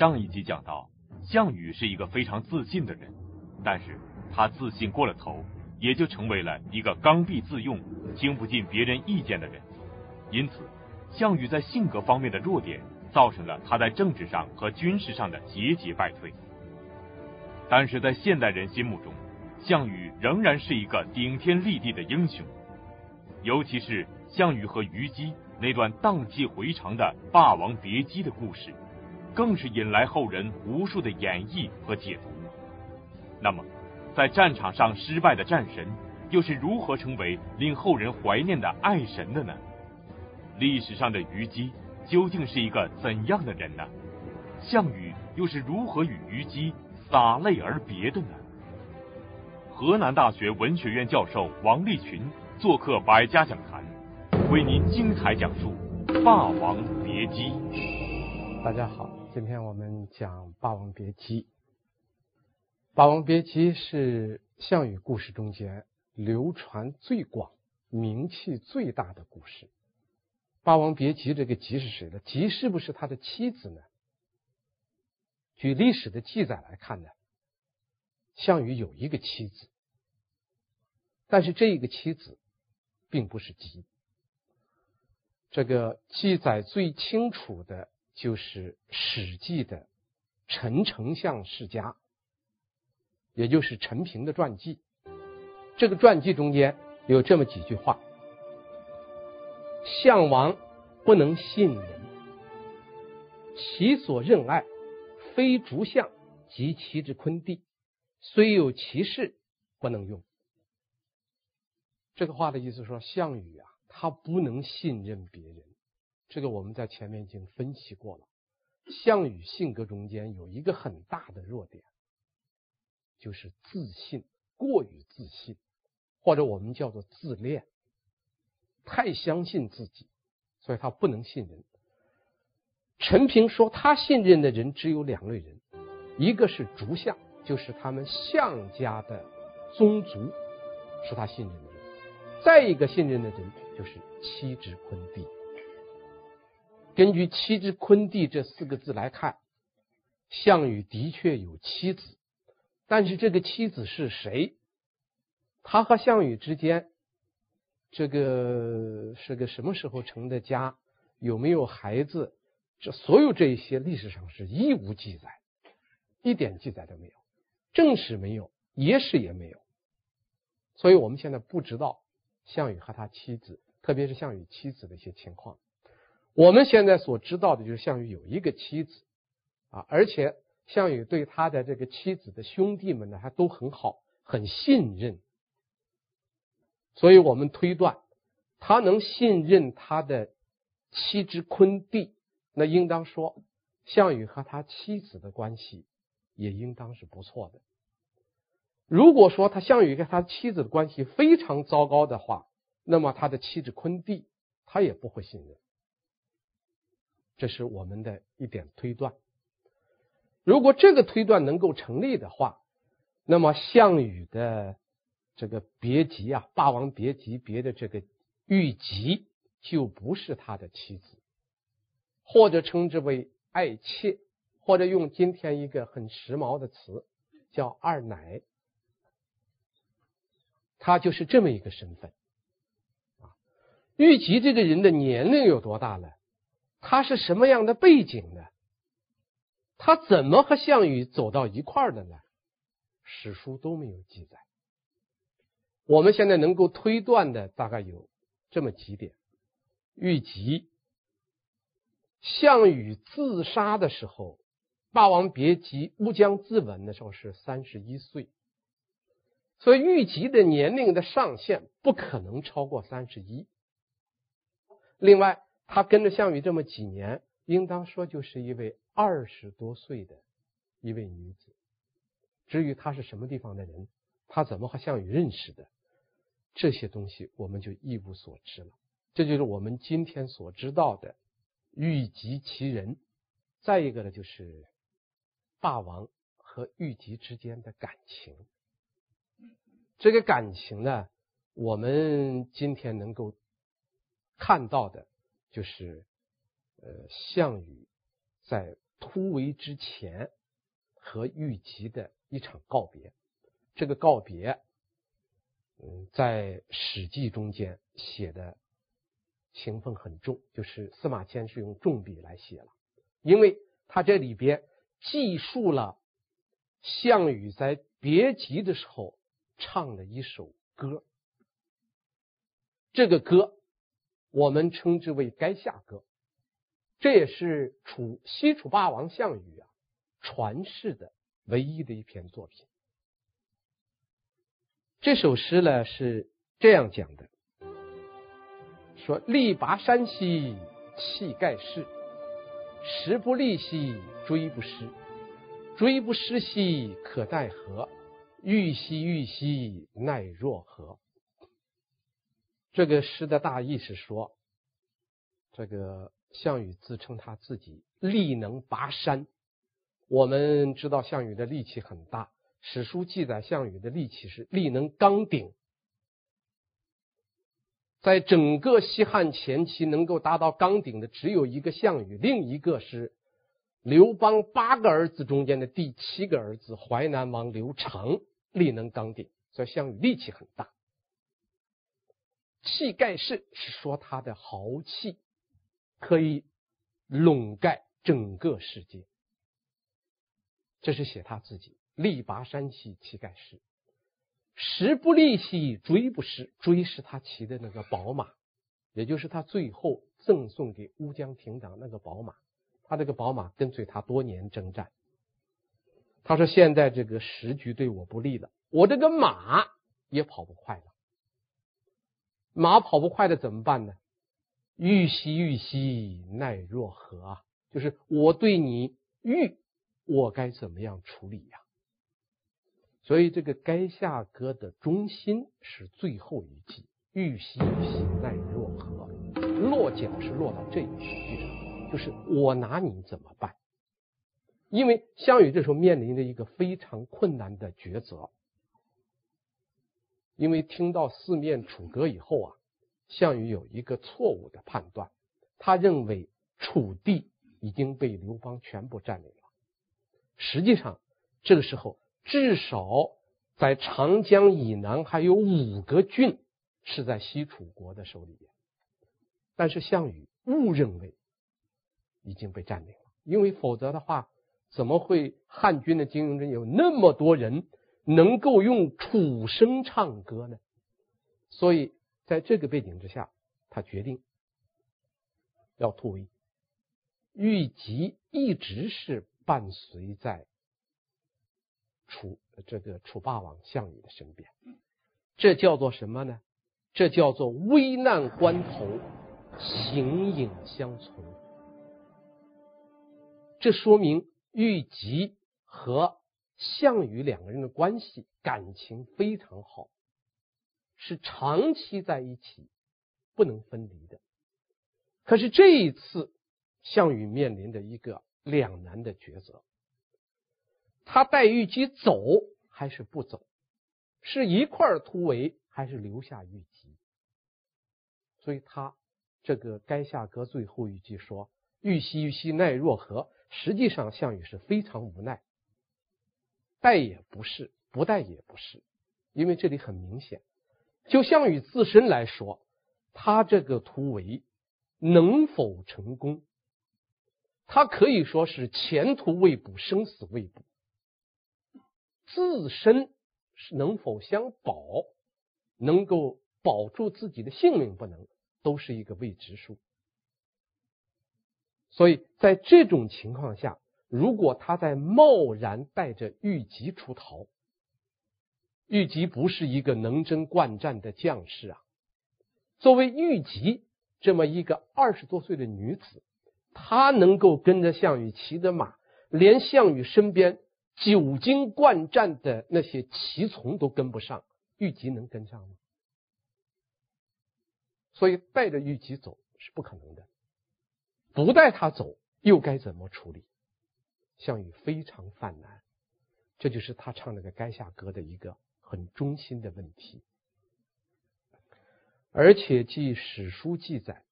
上一集讲到，项羽是一个非常自信的人，但是他自信过了头，也就成为了一个刚愎自用、听不进别人意见的人。因此，项羽在性格方面的弱点，造成了他在政治上和军事上的节节败退。但是在现代人心目中，项羽仍然是一个顶天立地的英雄，尤其是项羽和虞姬那段荡气回肠的《霸王别姬》的故事。更是引来后人无数的演绎和解读。那么，在战场上失败的战神，又是如何成为令后人怀念的爱神的呢？历史上的虞姬究竟是一个怎样的人呢？项羽又是如何与虞姬洒泪而别的呢？河南大学文学院教授王立群做客百家讲坛，为您精彩讲述《霸王别姬》。大家好。今天我们讲《霸王别姬》。《霸王别姬》是项羽故事中间流传最广、名气最大的故事。《霸王别姬》这个“姬”是谁呢？“姬”是不是他的妻子呢？据历史的记载来看呢，项羽有一个妻子，但是这一个妻子并不是姬。这个记载最清楚的。就是《史记》的陈丞相世家，也就是陈平的传记。这个传记中间有这么几句话：项王不能信人，其所任爱，非诸相及其之昆弟，虽有其事，不能用。这个话的意思说，项羽啊，他不能信任别人。这个我们在前面已经分析过了。项羽性格中间有一个很大的弱点，就是自信，过于自信，或者我们叫做自恋，太相信自己，所以他不能信任。陈平说他信任的人只有两类人，一个是诸相，就是他们项家的宗族，是他信任的人；再一个信任的人就是妻之昆弟。根据“妻之昆弟”这四个字来看，项羽的确有妻子，但是这个妻子是谁？他和项羽之间，这个是个什么时候成的家？有没有孩子？这所有这一些历史上是一无记载，一点记载都没有，正史没有，野史也没有，所以我们现在不知道项羽和他妻子，特别是项羽妻子的一些情况。我们现在所知道的就是项羽有一个妻子，啊，而且项羽对他的这个妻子的兄弟们呢还都很好，很信任，所以我们推断他能信任他的妻之昆弟，那应当说项羽和他妻子的关系也应当是不错的。如果说他项羽跟他妻子的关系非常糟糕的话，那么他的妻子昆弟他也不会信任。这是我们的一点推断。如果这个推断能够成立的话，那么项羽的这个别姬啊，霸王别姬别的这个虞姬就不是他的妻子，或者称之为爱妾，或者用今天一个很时髦的词叫二奶，他就是这么一个身份啊。虞姬这个人的年龄有多大呢？他是什么样的背景呢？他怎么和项羽走到一块儿的呢？史书都没有记载。我们现在能够推断的大概有这么几点：虞姬，项羽自杀的时候，霸王别姬乌江自刎的时候是三十一岁，所以虞姬的年龄的上限不可能超过三十一。另外。他跟着项羽这么几年，应当说就是一位二十多岁的一位女子。至于她是什么地方的人，她怎么和项羽认识的，这些东西我们就一无所知了。这就是我们今天所知道的虞姬其人。再一个呢，就是霸王和虞姬之间的感情。这个感情呢，我们今天能够看到的。就是，呃，项羽在突围之前和玉吉的一场告别。这个告别，嗯，在《史记》中间写的情分很重，就是司马迁是用重笔来写了，因为他这里边记述了项羽在别急的时候唱的一首歌，这个歌我们称之为《垓下歌》，这也是楚西楚霸王项羽啊传世的唯一的一篇作品。这首诗呢是这样讲的：说力拔山兮气盖世，时不利兮骓不失，骓不失兮可奈何？欲兮欲兮奈若何？这个诗的大意是说，这个项羽自称他自己力能拔山。我们知道项羽的力气很大。史书记载，项羽的力气是力能刚鼎，在整个西汉前期，能够达到刚鼎的只有一个项羽，另一个是刘邦八个儿子中间的第七个儿子淮南王刘长，力能刚鼎，所以项羽力气很大。气盖世是说他的豪气可以笼盖整个世界，这是写他自己。力拔山兮气盖世，时不利兮骓不逝，骓是他骑的那个宝马，也就是他最后赠送给乌江亭长那个宝马。他这个宝马跟随他多年征战。他说：“现在这个时局对我不利了，我这个马也跑不快了。马跑不快的怎么办呢？欲兮欲兮奈若何啊？就是我对你欲，我该怎么样处理呀？”所以这个《垓下歌》的中心是最后一句“欲兮欲兮奈若何”，落脚是落到这一句上，就是我拿你怎么办？因为项羽这时候面临着一个非常困难的抉择，因为听到四面楚歌以后啊，项羽有一个错误的判断，他认为楚地已经被刘邦全部占领了，实际上这个时候。至少在长江以南还有五个郡是在西楚国的手里边，但是项羽误认为已经被占领了，因为否则的话，怎么会汉军的精英中有那么多人能够用楚声唱歌呢？所以在这个背景之下，他决定要突围。玉吉一直是伴随在。楚这个楚霸王项羽的身边，这叫做什么呢？这叫做危难关头形影相随。这说明玉吉和项羽两个人的关系感情非常好，是长期在一起，不能分离的。可是这一次，项羽面临着一个两难的抉择。他带玉姬走还是不走？是一块突围还是留下玉姬？所以他这个《垓下歌》最后一句说：“虞兮虞兮奈若何？”实际上项羽是非常无奈，带也不是，不带也不是，因为这里很明显，就项羽自身来说，他这个突围能否成功？他可以说是前途未卜，生死未卜。自身是能否相保，能够保住自己的性命不能，都是一个未知数。所以在这种情况下，如果他在贸然带着玉吉出逃，玉吉不是一个能征惯战的将士啊。作为玉吉这么一个二十多岁的女子，她能够跟着项羽骑的马，连项羽身边。久经惯战的那些骑从都跟不上，玉吉能跟上吗？所以带着玉吉走是不可能的，不带他走又该怎么处理？项羽非常犯难，这就是他唱那个《垓下歌》的一个很中心的问题。而且据史书记载，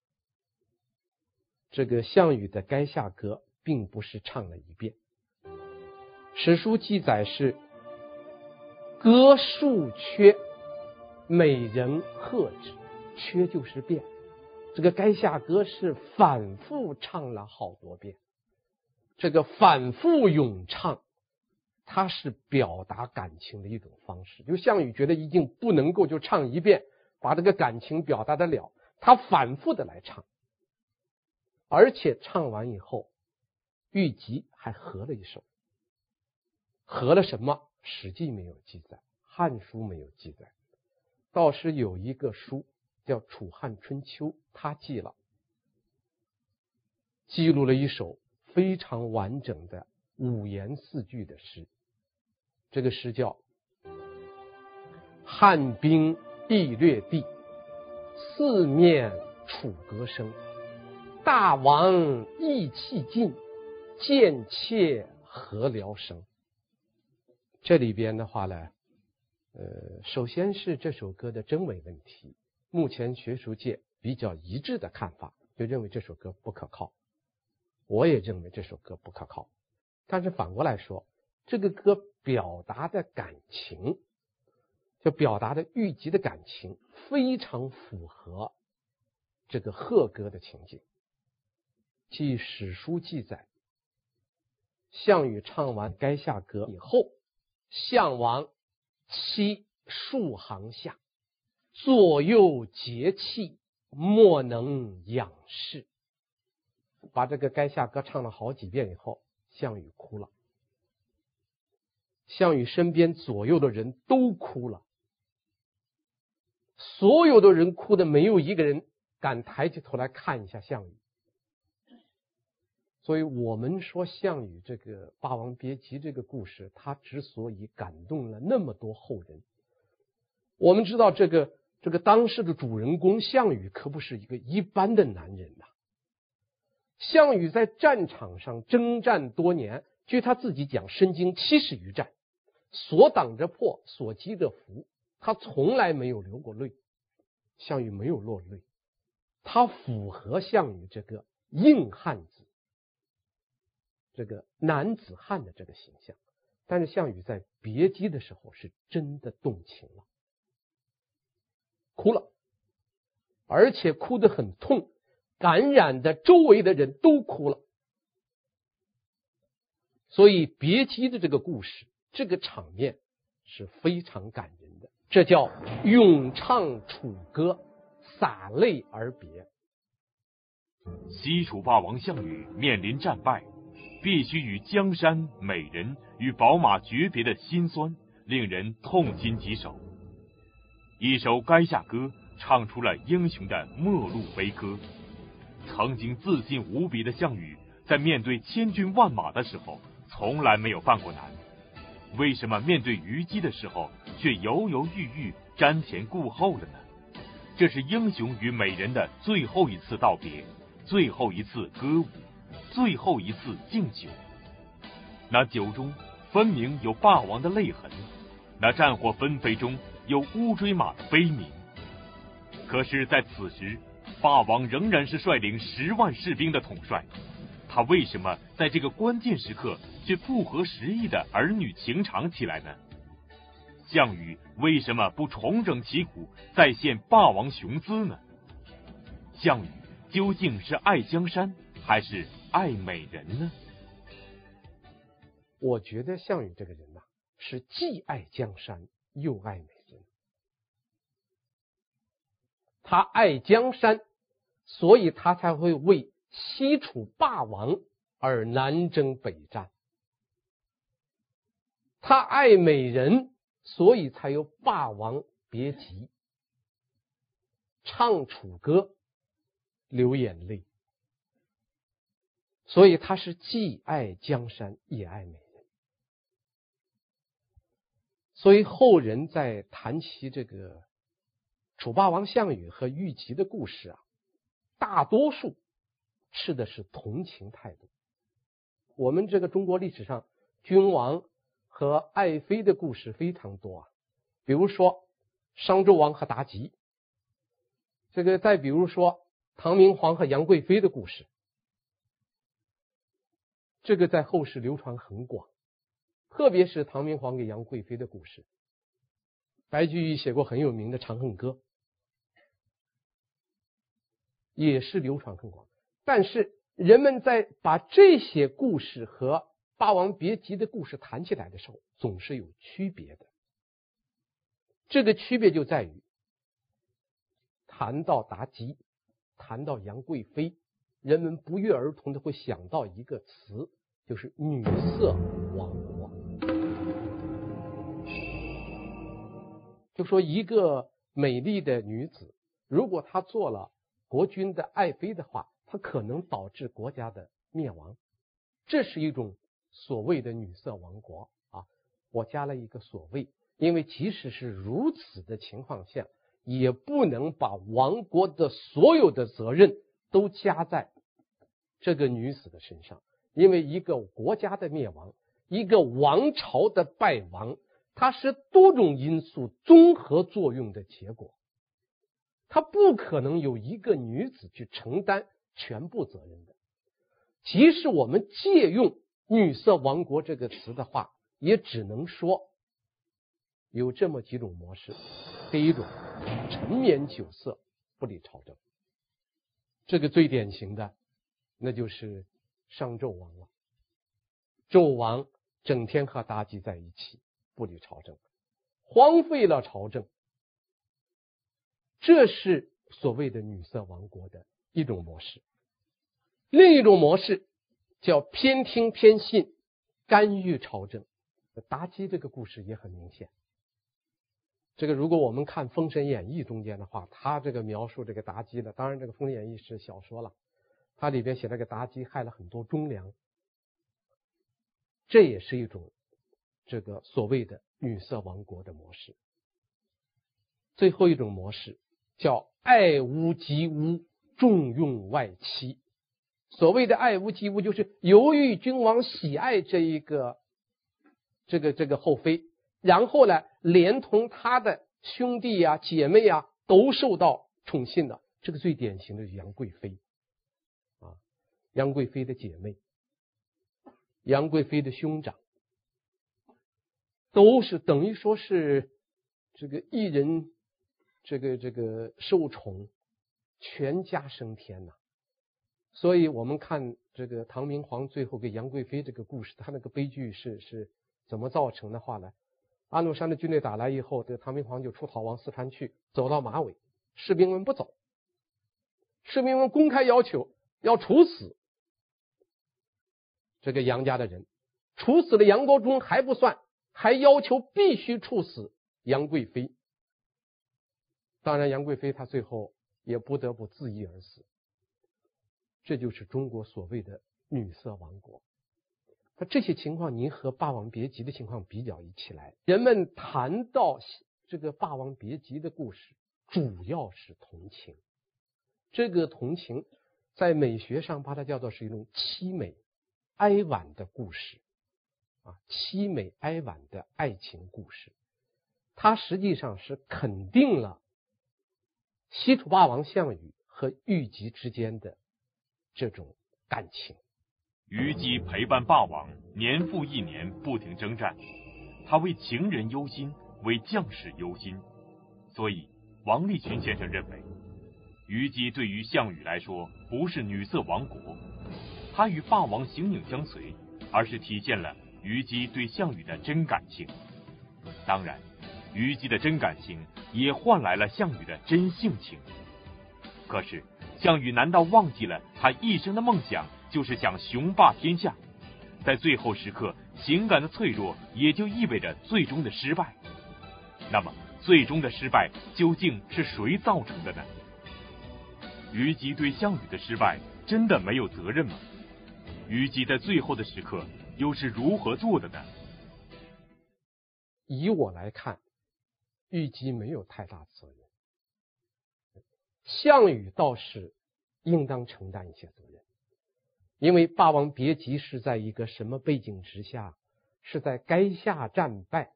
这个项羽的《垓下歌》并不是唱了一遍。史书记载是歌数阙，美人和之，阙就是变。这个垓下歌是反复唱了好多遍。这个反复咏唱，它是表达感情的一种方式。就项羽觉得一定不能够就唱一遍，把这个感情表达得了，他反复的来唱，而且唱完以后，虞姬还和了一首。和了什么？《史记》没有记载，《汉书》没有记载，倒是有一个书叫《楚汉春秋》，他记了，记录了一首非常完整的五言四句的诗。这个诗叫“汉兵易掠地，四面楚歌声。大王意气尽，贱妾何聊生。”这里边的话呢，呃，首先是这首歌的真伪问题。目前学术界比较一致的看法，就认为这首歌不可靠。我也认为这首歌不可靠。但是反过来说，这个歌表达的感情，就表达的虞姬的感情，非常符合这个贺歌的情景。据史书记载，项羽唱完垓下歌以后。项王妻数行下，左右结泣，莫能仰视。把这个垓下歌唱了好几遍以后，项羽哭了。项羽身边左右的人都哭了，所有的人哭的没有一个人敢抬起头来看一下项羽。所以我们说项羽这个《霸王别姬》这个故事，他之所以感动了那么多后人，我们知道这个这个当时的主人公项羽可不是一个一般的男人呐。项羽在战场上征战多年，据他自己讲，身经七十余战，所挡者破，所击者伏，他从来没有流过泪。项羽没有落泪，他符合项羽这个硬汉子。这个男子汉的这个形象，但是项羽在别姬的时候是真的动情了，哭了，而且哭得很痛，感染的周围的人都哭了。所以别姬的这个故事，这个场面是非常感人的，这叫咏唱楚歌，洒泪而别。西楚霸王项羽面临战败。必须与江山、美人与宝马诀别的心酸，令人痛心疾首。一首《垓下歌》唱出了英雄的末路悲歌。曾经自信无比的项羽，在面对千军万马的时候，从来没有犯过难。为什么面对虞姬的时候，却犹犹豫豫、瞻前顾后了呢？这是英雄与美人的最后一次道别，最后一次歌舞。最后一次敬酒，那酒中分明有霸王的泪痕，那战火纷飞中有乌骓马的悲鸣。可是，在此时，霸王仍然是率领十万士兵的统帅，他为什么在这个关键时刻却不合时宜的儿女情长起来呢？项羽为什么不重整旗鼓，再现霸王雄姿呢？项羽究竟是爱江山，还是爱美人呢？我觉得项羽这个人呐、是既爱江山又爱美人。他爱江山，所以他才会为西楚霸王而南征北战。他爱美人，所以才有《霸王别姬》，唱楚歌，流眼泪。所以他是既爱江山也爱美人，所以后人在谈起这个楚霸王项羽和虞姬的故事啊，大多数持的是同情态度。我们这个中国历史上君王和爱妃的故事非常多啊，比如说商纣王和妲己，这个再比如说唐明皇和杨贵妃的故事。这个在后世流传很广，特别是唐明皇给杨贵妃的故事。白居易写过很有名的《长恨歌》，也是流传很广。但是人们在把这些故事和《霸王别姬》的故事谈起来的时候，总是有区别的。这个区别就在于，谈到妲己，谈到杨贵妃，人们不约而同的会想到一个词，就是女色亡国。就说一个美丽的女子，如果她做了国君的爱妃的话，她可能导致国家的灭亡。这是一种所谓的女色亡国啊！我加了一个所谓。因为即使是如此的情况下，也不能把亡国的所有的责任都加在这个女子的身上。因为一个国家的灭亡，一个王朝的败亡，它是多种因素综合作用的结果，他不可能有一个女子去承担全部责任的。即使我们借用“女色亡国”这个词的话，也只能说。有这么几种模式，第一种，沉湎酒色，不理朝政。这个最典型的，那就是商纣王了。纣王整天和妲己在一起，不理朝政，荒废了朝政。这是所谓的女色王国的一种模式。另一种模式叫偏听偏信，干预朝政。妲己这个故事也很明显。这个如果我们看《封神演义》中间的话，他这个描述这个妲己的，当然这个《封神演义》是小说了，它里边写了个妲己害了很多忠良，这也是一种这个所谓的女色王国的模式。最后一种模式叫爱屋及乌，重用外戚。所谓的爱屋及乌，就是由于君王喜爱这一个这个这个后妃。然后呢，连同他的兄弟呀、啊、姐妹呀、啊，都受到宠幸的。这个最典型的杨贵妃啊，杨贵妃的姐妹、杨贵妃的兄长，都是等于说是这个一人，这个这个受宠，全家升天呐。所以我们看这个唐明皇最后给杨贵妃这个故事，他那个悲剧是是怎么造成的话呢？安禄山的军队打来以后，这个唐明皇就出逃往四川去，走到马尾，士兵们不走，士兵们公开要求要处死这个杨家的人，处死了杨国忠还不算，还要求必须处死杨贵妃。当然，杨贵妃她最后也不得不自缢而死。这就是中国所谓的女色亡国。那这些情况，您和《霸王别姬》的情况比较一起来，人们谈到这个《霸王别姬》的故事，主要是同情。这个同情，在美学上把它叫做是一种凄美、哀婉的故事，啊，凄美哀婉的爱情故事。它实际上是肯定了西楚霸王项羽和虞姬之间的这种感情。虞姬陪伴霸王年复一年，不停征战，他为情人忧心，为将士忧心，所以王立群先生认为，虞姬对于项羽来说不是女色亡国，他与霸王形影相随，而是体现了虞姬对项羽的真感情。当然，虞姬的真感情也换来了项羽的真性情。可是，项羽难道忘记了他一生的梦想？就是想雄霸天下，在最后时刻，情感的脆弱也就意味着最终的失败。那么，最终的失败究竟是谁造成的呢？虞姬对项羽的失败真的没有责任吗？虞姬在最后的时刻又是如何做的呢？以我来看，虞姬没有太大责任，项羽倒是应当承担一些责任。因为《霸王别姬》是在一个什么背景之下？是在垓下战败、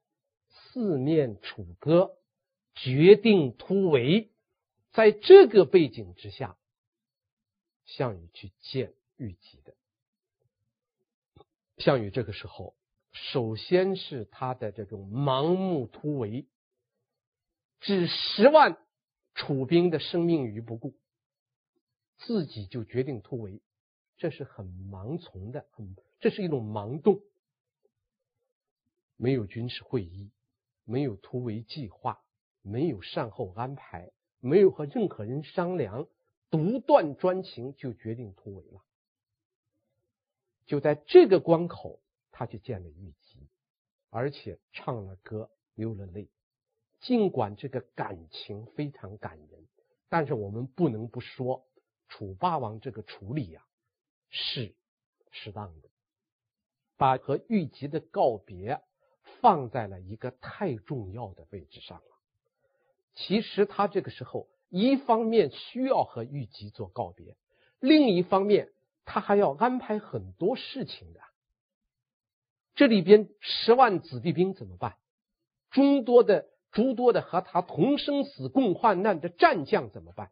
四面楚歌、决定突围，在这个背景之下，项羽去见虞姬的。项羽这个时候，首先是他的这种盲目突围，置十万楚兵的生命于不顾，自己就决定突围，这是很盲从的，很这是一种盲动，没有军事会议，没有突围计划，没有善后安排，没有和任何人商量，独断专行就决定突围了。就在这个关口，他去见了虞姬，而且唱了歌，流了泪。尽管这个感情非常感人，但是我们不能不说，楚霸王这个处理呀、啊，是适当的，把和虞姬的告别放在了一个太重要的位置上了。其实他这个时候，一方面需要和虞姬做告别，另一方面他还要安排很多事情的。这里边十万子弟兵怎么办？众多的。诸多的和他同生死共患难的战将怎么办？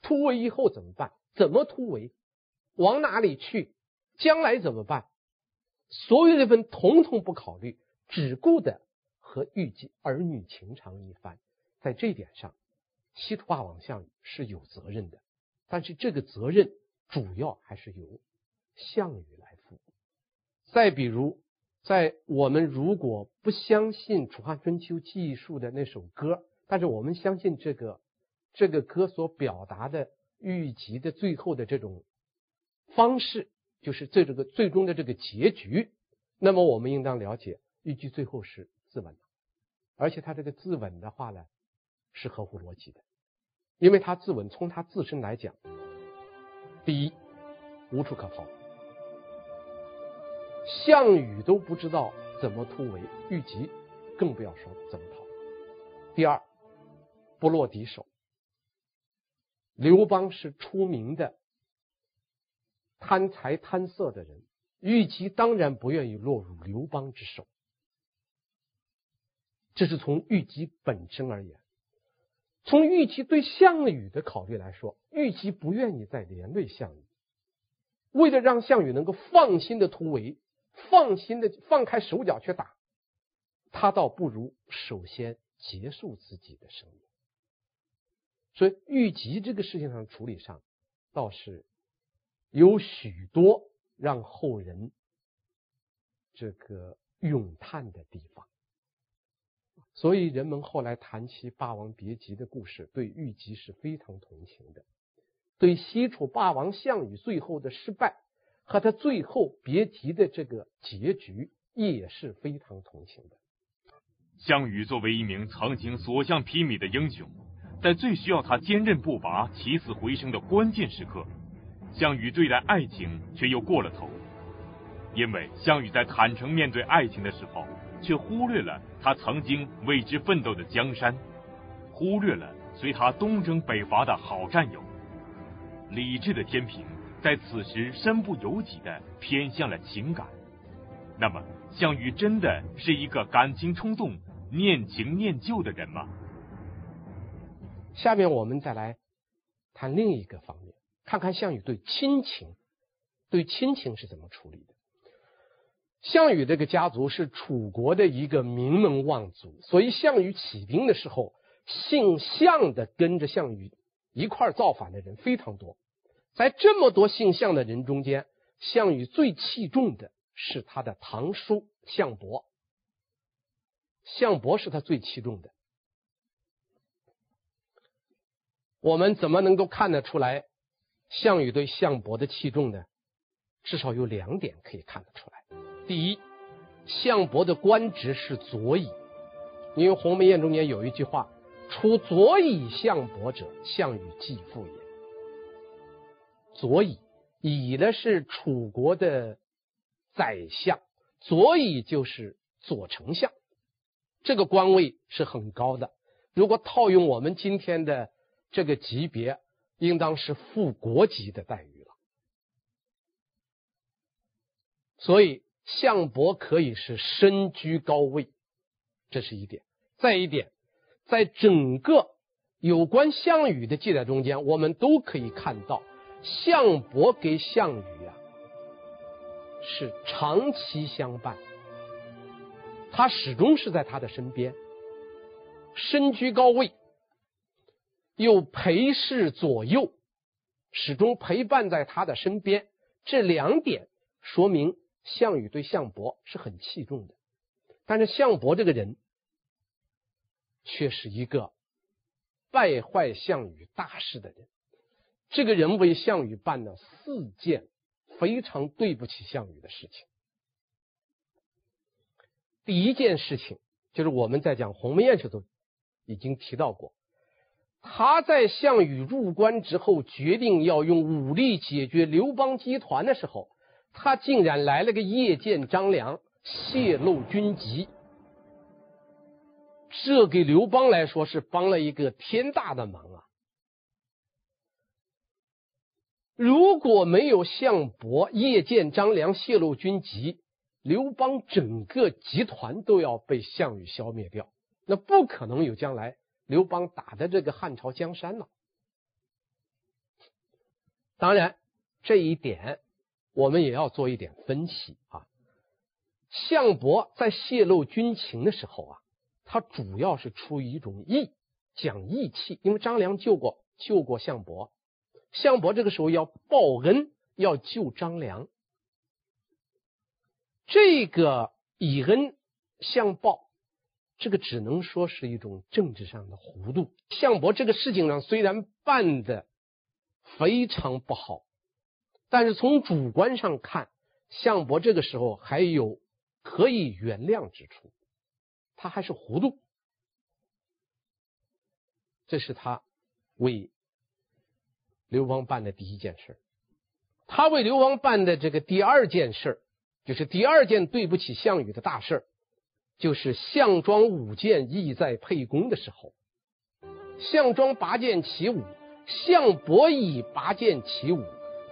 突围以后怎么办？怎么突围？往哪里去？将来怎么办？所有的人统统不考虑，只顾的和虞姬儿女情长一番。在这一点上，西楚霸王项羽是有责任的，但是这个责任主要还是由项羽来负。再比如。在我们如果不相信《楚汉春秋记述》的那首歌，但是我们相信这个这个歌所表达的虞姬的最后的这种方式，就是这这个最终的这个结局，那么我们应当了解，虞姬最后是自刎，而且他这个自刎的话呢，是合乎逻辑的，因为他自刎，从他自身来讲，第一，无处可逃。项羽都不知道怎么突围，虞姬更不要说怎么逃。第二，不落敌手。刘邦是出名的贪财贪色的人，虞姬当然不愿意落入刘邦之手。这是从虞姬本身而言。从虞姬对项羽的考虑来说，虞姬不愿意再连累项羽，为了让项羽能够放心的突围。放心的放开手脚去打，他倒不如首先结束自己的生命。所以虞姬这个事情上处理上，倒是有许多让后人这个咏叹的地方。所以人们后来谈起《霸王别姬》的故事，对虞姬是非常同情的，对西楚霸王项羽最后的失败。和他最后别提的这个结局也是非常同情的。项羽作为一名曾经所向披靡的英雄，在最需要他坚韧不拔、起死回生的关键时刻，项羽对待爱情却又过了头。因为项羽在坦诚面对爱情的时候，却忽略了他曾经为之奋斗的江山，忽略了随他东征北伐的好战友，理智的天平。在此时，身不由己的偏向了情感。那么，项羽真的是一个感情冲动、念情念旧的人吗？下面我们再来谈另一个方面，看看项羽对亲情、对亲情是怎么处理的。项羽这个家族是楚国的一个名门望族，所以项羽起兵的时候，姓项的跟着项羽一块造反的人非常多。在这么多姓项的人中间，项羽最器重的是他的堂叔项伯。项伯是他最器重的。我们怎么能够看得出来项羽对项伯的器重呢？至少有两点可以看得出来。第一，项伯的官职是左尹，因为《鸿门宴》中间有一句话：“出左尹项伯者，项羽继父也。”左尹，尹呢是楚国的宰相，左尹就是左丞相，这个官位是很高的。如果套用我们今天的这个级别，应当是副国级的待遇了。所以项伯可以是身居高位，这是一点。再一点，在整个有关项羽的记载中间，我们都可以看到。项伯给项羽啊，是长期相伴，他始终是在他的身边，身居高位，又陪侍左右，始终陪伴在他的身边。这两点说明项羽对项伯是很器重的。但是项伯这个人，却是一个败坏项羽大事的人。这个人为项羽办了四件非常对不起项羽的事情。第一件事情就是我们在讲鸿门宴时都已经提到过，他在项羽入关之后，决定要用武力解决刘邦集团的时候，他竟然来了个夜见张良，泄露军籍。这给刘邦来说是帮了一个天大的忙啊！如果没有项伯夜见张良泄露军籍，刘邦整个集团都要被项羽消灭掉，那不可能有将来刘邦打的这个汉朝江山了。当然，这一点我们也要做一点分析啊。项伯在泄露军情的时候啊。他主要是出于一种义，讲义气，因为张良救过救过项伯，项伯这个时候要报恩，要救张良，这个以恩相报，这个只能说是一种政治上的糊涂。项伯这个事情上虽然办的非常不好，但是从主观上看，项伯这个时候还有可以原谅之处。他还是糊涂，这是他为刘邦办的第一件事。他为刘邦办的这个第二件事，就是第二件对不起项羽的大事，就是项庄舞剑意在沛公的时候，项庄拔剑起舞，项伯以拔剑起舞，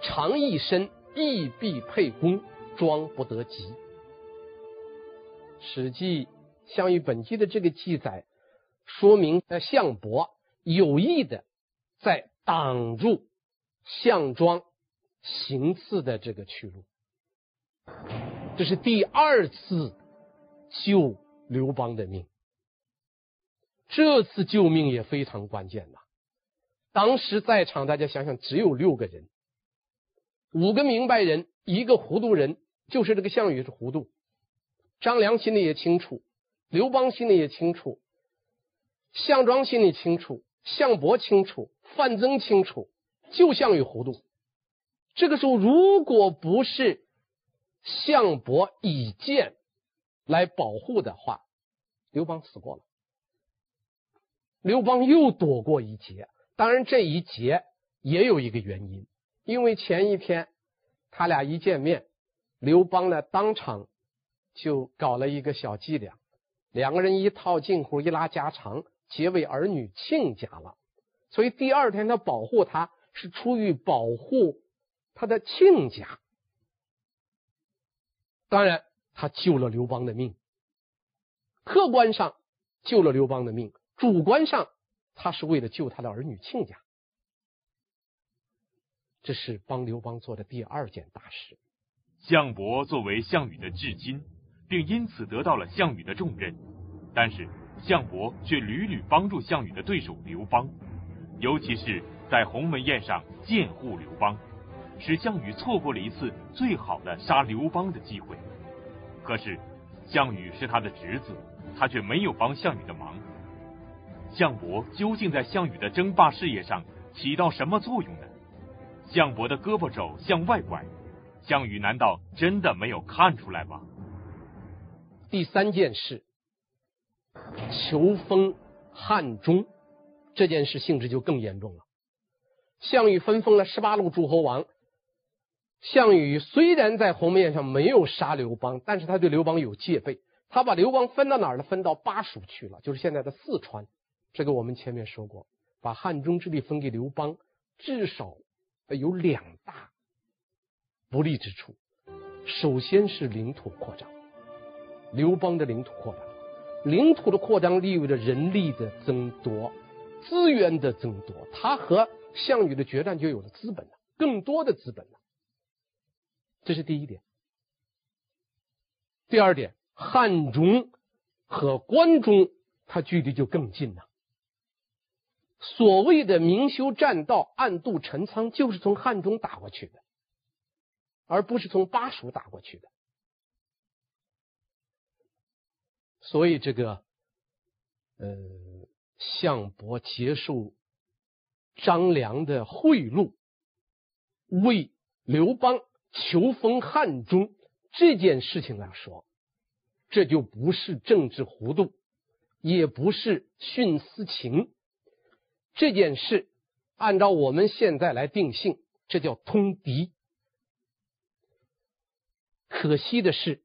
长一身，意避沛公，庄不得及。史记。项羽本纪的这个记载，说明呃项伯有意的在挡住项庄行刺的这个去路，这是第二次救刘邦的命。这次救命也非常关键呐。当时在场，大家想想，只有六个人，五个明白人，一个糊涂人，就是这个项羽是糊涂。张良心里也清楚。刘邦心里也清楚，项庄心里清楚，项伯清楚，范增清楚，就项羽糊涂。这个时候，如果不是项伯以剑来保护的话，刘邦死过了。刘邦又躲过一劫，当然这一劫也有一个原因，因为前一天他俩一见面，刘邦呢当场就搞了一个小伎俩。两个人一套近乎，一拉家常，结为儿女亲家了。所以第二天他保护他，是出于保护他的亲家。当然，他救了刘邦的命，客观上救了刘邦的命，主观上他是为了救他的儿女亲家。这是帮刘邦做的第二件大事。项伯作为项羽的至亲。并因此得到了项羽的重任，但是项伯却屡屡帮助项羽的对手刘邦，尤其是在鸿门宴上见护刘邦，使项羽错过了一次最好的杀刘邦的机会。可是项羽是他的侄子，他却没有帮项羽的忙。项伯究竟在项羽的争霸事业上起到什么作用呢？项伯的胳膊肘向外拐，项羽难道真的没有看出来吗？第三件事，求封汉中这件事性质就更严重了。项羽分封了十八路诸侯王。项羽虽然在鸿门宴上没有杀刘邦，但是他对刘邦有戒备。他把刘邦分到哪儿了？分到巴蜀去了，就是现在的四川。这个我们前面说过，把汉中之地分给刘邦，至少有两大不利之处。首先是领土扩张。刘邦的领土扩张，领土的扩张意味着人力的增多，资源的增多，他和项羽的决战就有了资本了，更多的资本了。这是第一点。第二点，汉中和关中，它距离就更近了。所谓的明修栈道、暗度陈仓，就是从汉中打过去的，而不是从巴蜀打过去的。所以这个，呃，项伯接受张良的贿赂，为刘邦求封汉中这件事情来说，这就不是政治糊涂，也不是徇私情。这件事按照我们现在来定性，这叫通敌。可惜的是，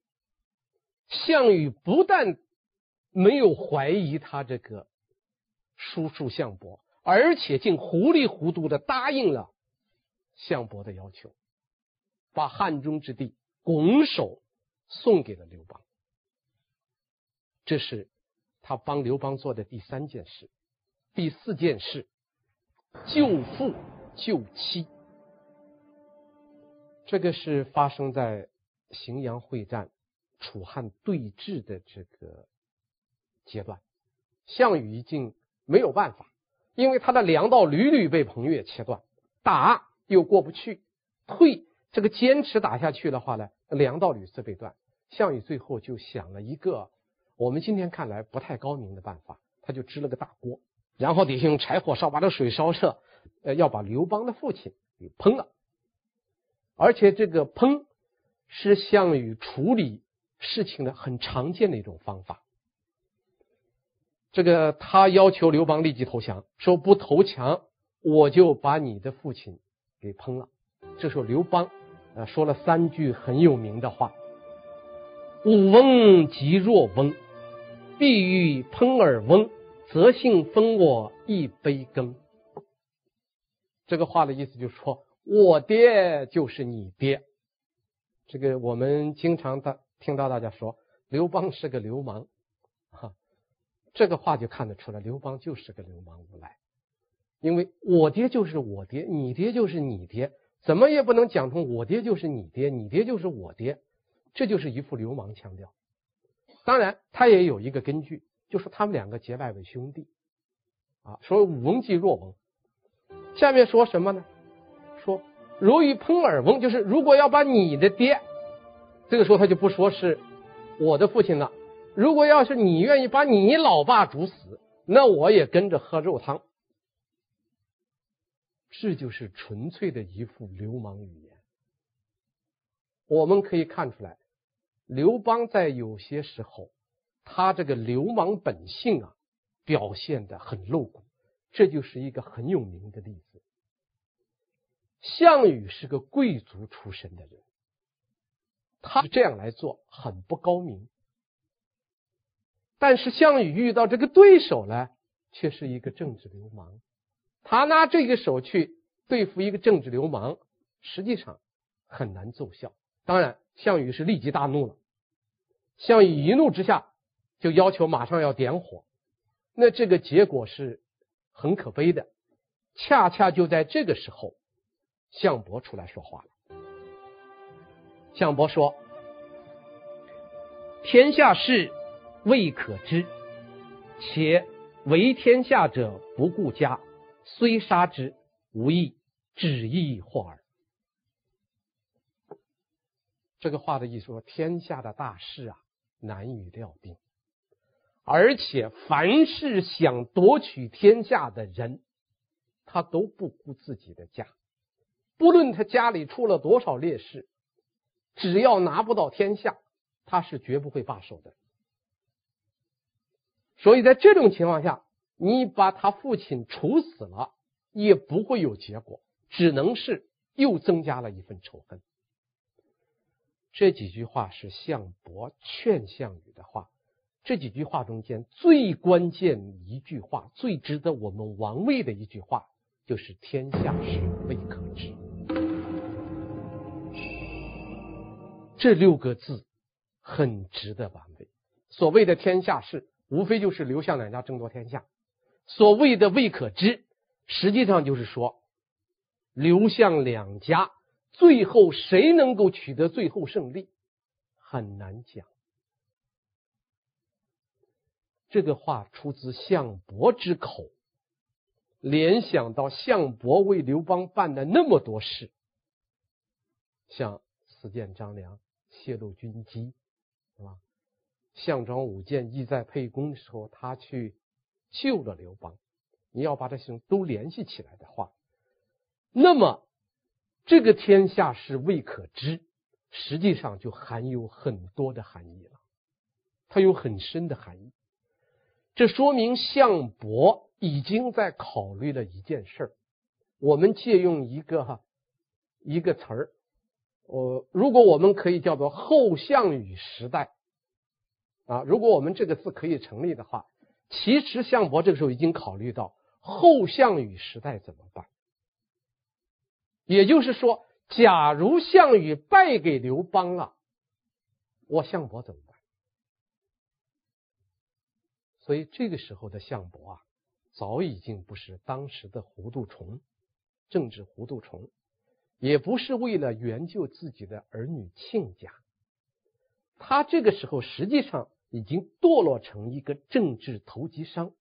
项羽不但没有怀疑他这个叔叔项伯，而且竟糊里糊涂的答应了项伯的要求，把汉中之地拱手送给了刘邦。这是他帮刘邦做的第三件事。第四件事，救父救妻，这个是发生在荥阳会战、楚汉对峙的这个阶段。项羽已经没有办法，因为他的粮道屡屡被彭越切断，打又过不去，退这个坚持打下去的话呢，粮道屡次被断。项羽最后就想了一个我们今天看来不太高明的办法，他就支了个大锅。然后得用柴火烧，把这水烧热，呃，要把刘邦的父亲给烹了。而且这个烹是项羽处理事情的很常见的一种方法。这个他要求刘邦立即投降，说不投降我就把你的父亲给烹了。这时候刘邦呃说了三句很有名的话：“武翁即若翁，必欲烹尔翁。”则幸封我一杯羹。这个话的意思就是说，我爹就是你爹。这个我们经常大听到大家说，刘邦是个流氓，哈，这个话就看得出来，刘邦就是个流氓无赖。因为我爹就是我爹，你爹就是你爹，怎么也不能讲通我爹就是你爹，你爹就是我爹，这就是一副流氓腔调。当然，他也有一个根据。就是他们两个结拜为兄弟，啊，说武翁即若翁。下面说什么呢？说如欲烹尔翁，就是如果要把你的爹，这个时候他就不说是我的父亲了。如果要是你愿意把你老爸煮死，那我也跟着喝肉汤。这就是纯粹的一副流氓语言。我们可以看出来，刘邦在有些时候。他这个流氓本性啊，表现的很露骨，这就是一个很有名的例子。项羽是个贵族出身的人，他这样来做很不高明。但是项羽遇到这个对手呢，却是一个政治流氓。他拿这个手去对付一个政治流氓，实际上很难奏效。当然，项羽是立即大怒了。项羽一怒之下。就要求马上要点火，那这个结果是很可悲的。恰恰就在这个时候，项伯出来说话了。项伯说：“天下事未可知，且为天下者不顾家，虽杀之，无益，止亦祸耳。”这个话的意思说，天下的大事啊，难以料定。而且，凡是想夺取天下的人，他都不顾自己的家，不论他家里出了多少烈士，只要拿不到天下，他是绝不会罢手的。所以在这种情况下，你把他父亲处死了，也不会有结果，只能是又增加了一份仇恨。这几句话是项伯劝项羽的话。这几句话中间最关键一句话，最值得我们玩味的一句话，就是“天下事未可知”。这六个字很值得玩味。所谓的天下事，无非就是刘项两家争夺天下，所谓的未可知，实际上就是说刘项两家最后谁能够取得最后胜利，很难讲。这个话出自项伯之口，联想到项伯为刘邦办的那么多事。像辞谏张良，泄露军机。项庄舞剑意在沛公的时候，他去救了刘邦。你要把这些都联系起来的话，那么这个天下事未可知，实际上就含有很多的含义了，它有很深的含义。这说明项伯已经在考虑了一件事儿。我们借用一个哈一个词儿，呃，如果我们可以叫做后项羽时代啊，如果我们这个字可以成立的话，其实项伯这个时候已经考虑到后项羽时代怎么办。也就是说，假如项羽败给刘邦了，我项伯怎么办？所以这个时候的项伯啊，早已经不是当时的糊涂虫，政治糊涂虫，也不是为了援救自己的儿女亲家，他这个时候实际上已经堕落成一个政治投机商，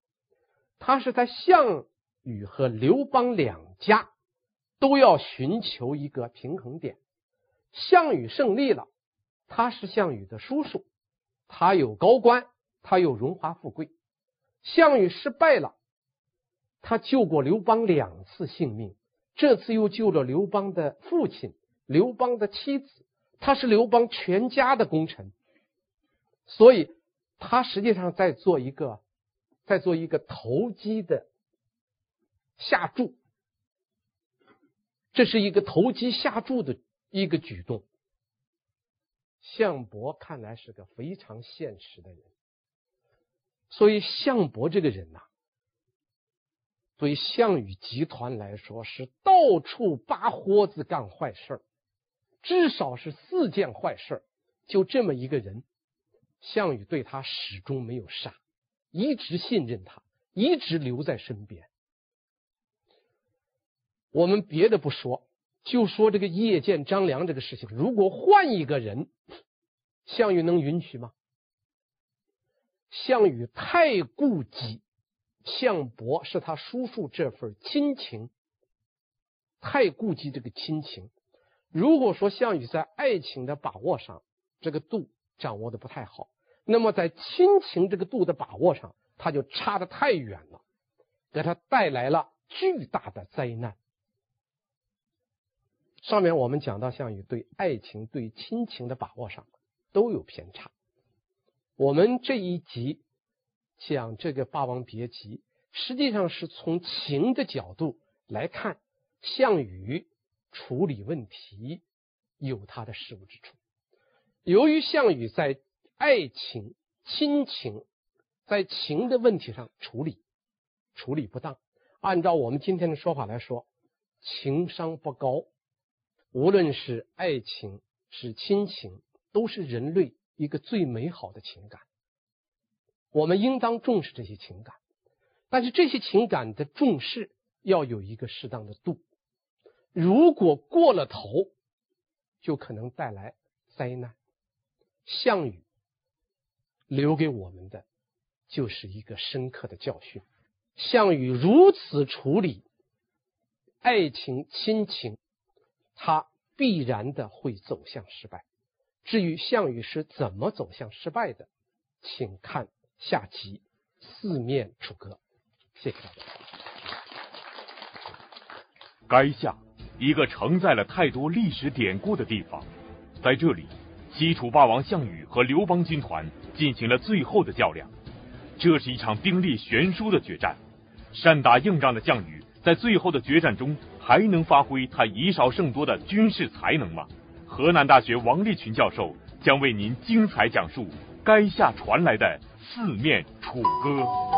他是在项羽和刘邦两家都要寻求一个平衡点。项羽胜利了，他是项羽的叔叔，他有高官。他有荣华富贵，项羽失败了，他救过刘邦两次性命，这次又救了刘邦的父亲、刘邦的妻子，他是刘邦全家的功臣，所以他实际上在做一个，在做一个投机的下注，这是一个投机下注的一个举动。项伯看来是个非常现实的人。所以项伯这个人呐、啊，对项羽集团来说是到处扒豁子干坏事至少是四件坏事就这么一个人，项羽对他始终没有杀，一直信任他，一直留在身边。我们别的不说，就说这个夜见张良这个事情，如果换一个人，项羽能允许吗？项羽太顾及项伯是他叔叔这份亲情，太顾及这个亲情。如果说项羽在爱情的把握上这个度掌握的不太好，那么在亲情这个度的把握上，他就差得太远了，给他带来了巨大的灾难。上面我们讲到项羽对爱情、对亲情的把握上都有偏差。我们这一集讲这个《霸王别姬》，实际上是从情的角度来看，项羽处理问题有他的失误之处。由于项羽在爱情、亲情，在情的问题上处理处理不当，按照我们今天的说法来说，情商不高。无论是爱情是亲情，都是人类。一个最美好的情感，我们应当重视这些情感，但是这些情感的重视要有一个适当的度，如果过了头，就可能带来灾难。项羽留给我们的就是一个深刻的教训。项羽如此处理爱情亲情，他必然的会走向失败。至于项羽是怎么走向失败的，请看下集《四面楚歌》。谢谢大家。垓下，一个承载了太多历史典故的地方，在这里，西楚霸王项羽和刘邦军团进行了最后的较量。这是一场兵力悬殊的决战。善打硬仗的项羽，在最后的决战中，还能发挥他以少胜多的军事才能吗？河南大学王立群教授将为您精彩讲述垓下传来的四面楚歌。